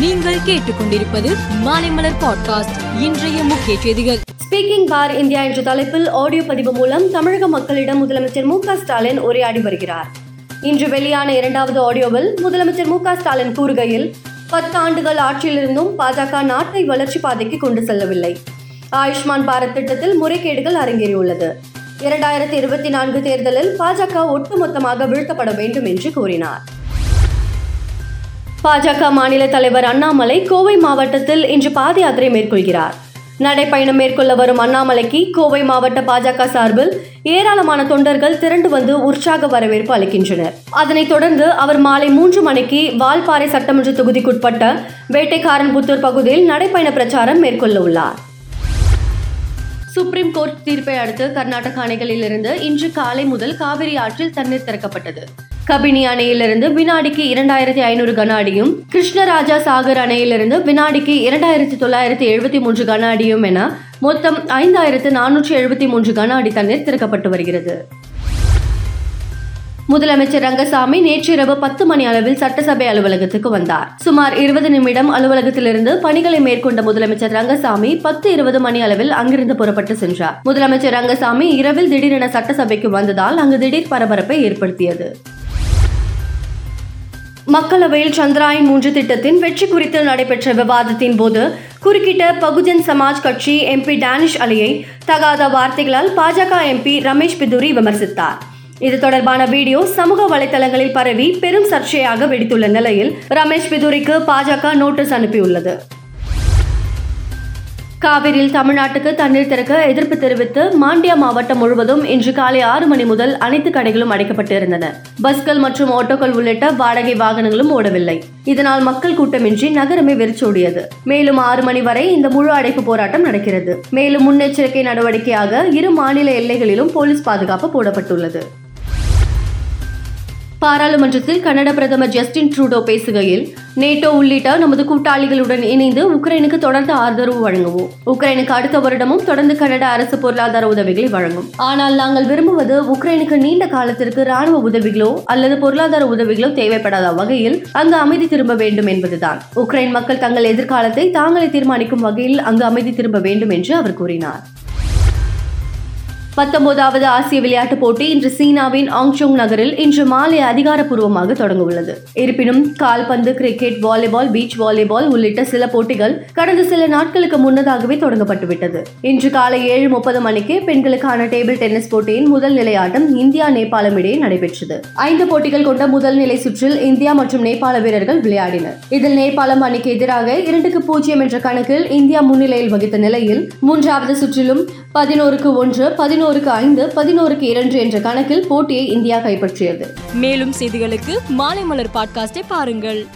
நீங்கள் கேட்டுக்கொண்டிருப்பது மாலைமலர் பாட்காஸ்ட் இன்றைய முக்கிய செய்திகள். ஸ்பீக்கிங் பார் இந்தியா என்ற தலைப்பில் ஆடியோ பதிவு மூலம் தமிழக மக்களிடம் முதலமைச்சர் மு ஸ்டாலின் உரையாடி வருகிறார். இன்று வெளியான இரண்டாவது ஆடியோவில் முதலமைச்சர் மு ஸ்டாலின் கூறுகையில் பத்து ஆண்டுகள் ஆட்சியிலிருந்தும் பாஜக நாட்டை வளர்ச்சி பாதைக்கு கொண்டு செல்லவில்லை. ஆயுஷ்மான் பாரத் திட்டத்தில் முறைகேடுகள் அரங்கேறியுள்ளது. இரண்டாயிரத்தி இருபத்தி நான்கு தேர்தலில் பாஜக ஒட்டுமொத்தமாக வீழ்த்தப்பட வேண்டும் என்று கூறினார். பாஜக மாநில தலைவர் அண்ணாமலை கோவை மாவட்டத்தில் இன்று பாத யாத்திரை மேற்கொள்கிறார். நடைப்பயணம் மேற்கொள்ள வரும் அண்ணாமலைக்கு கோவை மாவட்ட பாஜக சார்பில் ஏராளமான தொண்டர்கள் திரண்டு வந்து உற்சாக வரவேற்பு அளிக்கின்றனர். அதனைத் தொடர்ந்து அவர் மாலை மூன்று மணிக்கு வால்பாறை சட்டமன்ற தொகுதிக்குட்பட்ட வேட்டைக்காரன்புத்தூர் பகுதியில் நடைப்பயண பிரச்சாரம் மேற்கொள்ள உள்ளார். சுப்ரீம் கோர்ட் தீர்ப்பை அடுத்து கர்நாடக அணைகளில் இருந்து இன்று காலை முதல் காவிரி ஆற்றில் தண்ணீர் திறக்கப்பட்டது. கபினி அணையிலிருந்து வினாடிக்கு இரண்டாயிரத்தி ஐநூறு கன அடியும் கிருஷ்ணராஜா சாகர் அணையிலிருந்து வினாடிக்கு இரண்டாயிரத்தி தொள்ளாயிரத்தி எழுபத்தி மூன்று கன அடியும் என மொத்தம் ஐந்தாயிரத்து நானூற்றி எழுபத்தி மூன்று கன அடி தண்ணீர் திறக்கப்பட்டு வருகிறது. முதலமைச்சர் ரங்கசாமி நேற்றிரவு பத்து மணி அளவில் சட்டசபை அலுவலகத்துக்கு வந்தார். சுமார் இருபது நிமிடம் அலுவலகத்திலிருந்து பணிகளை மேற்கொண்ட முதலமைச்சர் ரங்கசாமி பத்து இருபது மணி அளவில் அங்கிருந்து புறப்பட்டு சென்றார். முதலமைச்சர் ரங்கசாமி இரவில் திடீரென சட்டசபைக்கு வந்ததால் அங்கு திடீர் பரபரப்பை ஏற்படுத்தியது. மக்களவையில் சந்திராயன் மூன்று திட்டத்தின் வெற்றி குறித்து நடைபெற்ற விவாதத்தின் போது குறுக்கிட்ட பகுஜன் சமாஜ் கட்சி எம்பி டேனிஷ் அலியை தகாத வார்த்தைகளால் பாஜக எம்பி ரமேஷ் பிதுரி விமர்சித்தார். இது தொடர்பான வீடியோ சமூக வலைதளங்களில் பரவி பெரும் சர்ச்சையாக வெடித்துள்ள நிலையில் ரமேஷ் பிதுரிக்கு பாஜக நோட்டீஸ் அனுப்பியுள்ளது. காவிரியில் தமிழ்நாட்டுக்கு தண்ணீர் திறக்க எதிர்ப்பு தெரிவித்து மாண்டியா மாவட்டம் முழுவதும் இன்று காலை ஆறு மணி முதல் அனைத்து கடைகளும் அடைக்கப்பட்டிருந்தன. பஸ்கள் மற்றும் ஆட்டோக்கள் உள்ளிட்ட வாடகை வாகனங்களும் ஓடவில்லை. இதனால் மக்கள் கூட்டமின்றி நகரமே வெறிச்சோடியது. மேலும் ஆறு மணி வரை இந்த முழு அடைப்பு போராட்டம் நடக்கிறது. மேலும் முன்னெச்சரிக்கை நடவடிக்கையாக இரு மாநில எல்லைகளிலும் போலீஸ் பாதுகாப்பு போடப்பட்டுள்ளது. பாராளுமன்றத்தில் கனடா பிரதமர் ஜஸ்டின் ட்ரூடோ பேசுகையில் நேட்டோ உள்ளிட்ட நமது கூட்டாளிகளுடன் இணைந்து உக்ரைனுக்கு தொடர்ந்து ஆதரவு வழங்குவோம். உக்ரைனுக்கு அடுத்த வருடமும் தொடர்ந்து கனடா அரசு பொருளாதார உதவிகளை வழங்கும். ஆனால் நாங்கள் விரும்புவது உக்ரைனுக்கு நீண்ட காலத்திற்கு ராணுவ உதவிகளோ அல்லது பொருளாதார உதவிகளோ தேவைப்படாத வகையில் அங்கு அமைதி திரும்ப வேண்டும் என்பதுதான். உக்ரைன் மக்கள் தங்கள் எதிர்காலத்தை தாங்களே தீர்மானிக்கும் வகையில் அங்கு அமைதி திரும்ப வேண்டும் என்று அவர் கூறினார். பத்தொன்பதாவது ஆசிய விளையாட்டுப் போட்டி இன்று சீனாவின் ஆங்சோங் நகரில் இன்று மாலை அதிகாரப்பூர்வமாக தொடங்க உள்ளது இருப்பினும் கால்பந்து கிரிக்கெட் வாலிபால் பீச் வாலிபால் உள்ளிட்ட சில போட்டிகள் கடந்த சில நாட்களுக்கு முன்னதாகவே தொடங்கப்பட்டுவிட்டது. இன்று காலை ஏழு முப்பது மணிக்கு பெண்களுக்கான டேபிள் டென்னிஸ் போட்டியின் முதல் நிலை ஆட்டம் இந்தியா நேபாளம் இடையே நடைபெற்றது. ஐந்து போட்டிகள் கொண்ட முதல் நிலை சுற்றில் இந்தியா மற்றும் நேபாள வீரர்கள் விளையாடினர். இதில் நேபாளம் அணிக்கு எதிராக இரண்டுக்கு பூஜ்ஜியம் என்ற கணக்கில் இந்தியா முன்னிலையில் வகித்த நிலையில் மூன்றாவது சுற்றிலும் பதினோருக்கு ஒன்று பதினோருக்கு ஐந்து பதினோருக்கு இரண்டு என்ற கணக்கில் போட்டியை இந்தியா கைப்பற்றியது. மேலும் செய்திகளுக்கு மாலை மலர் பாட்காஸ்டை பாருங்கள்.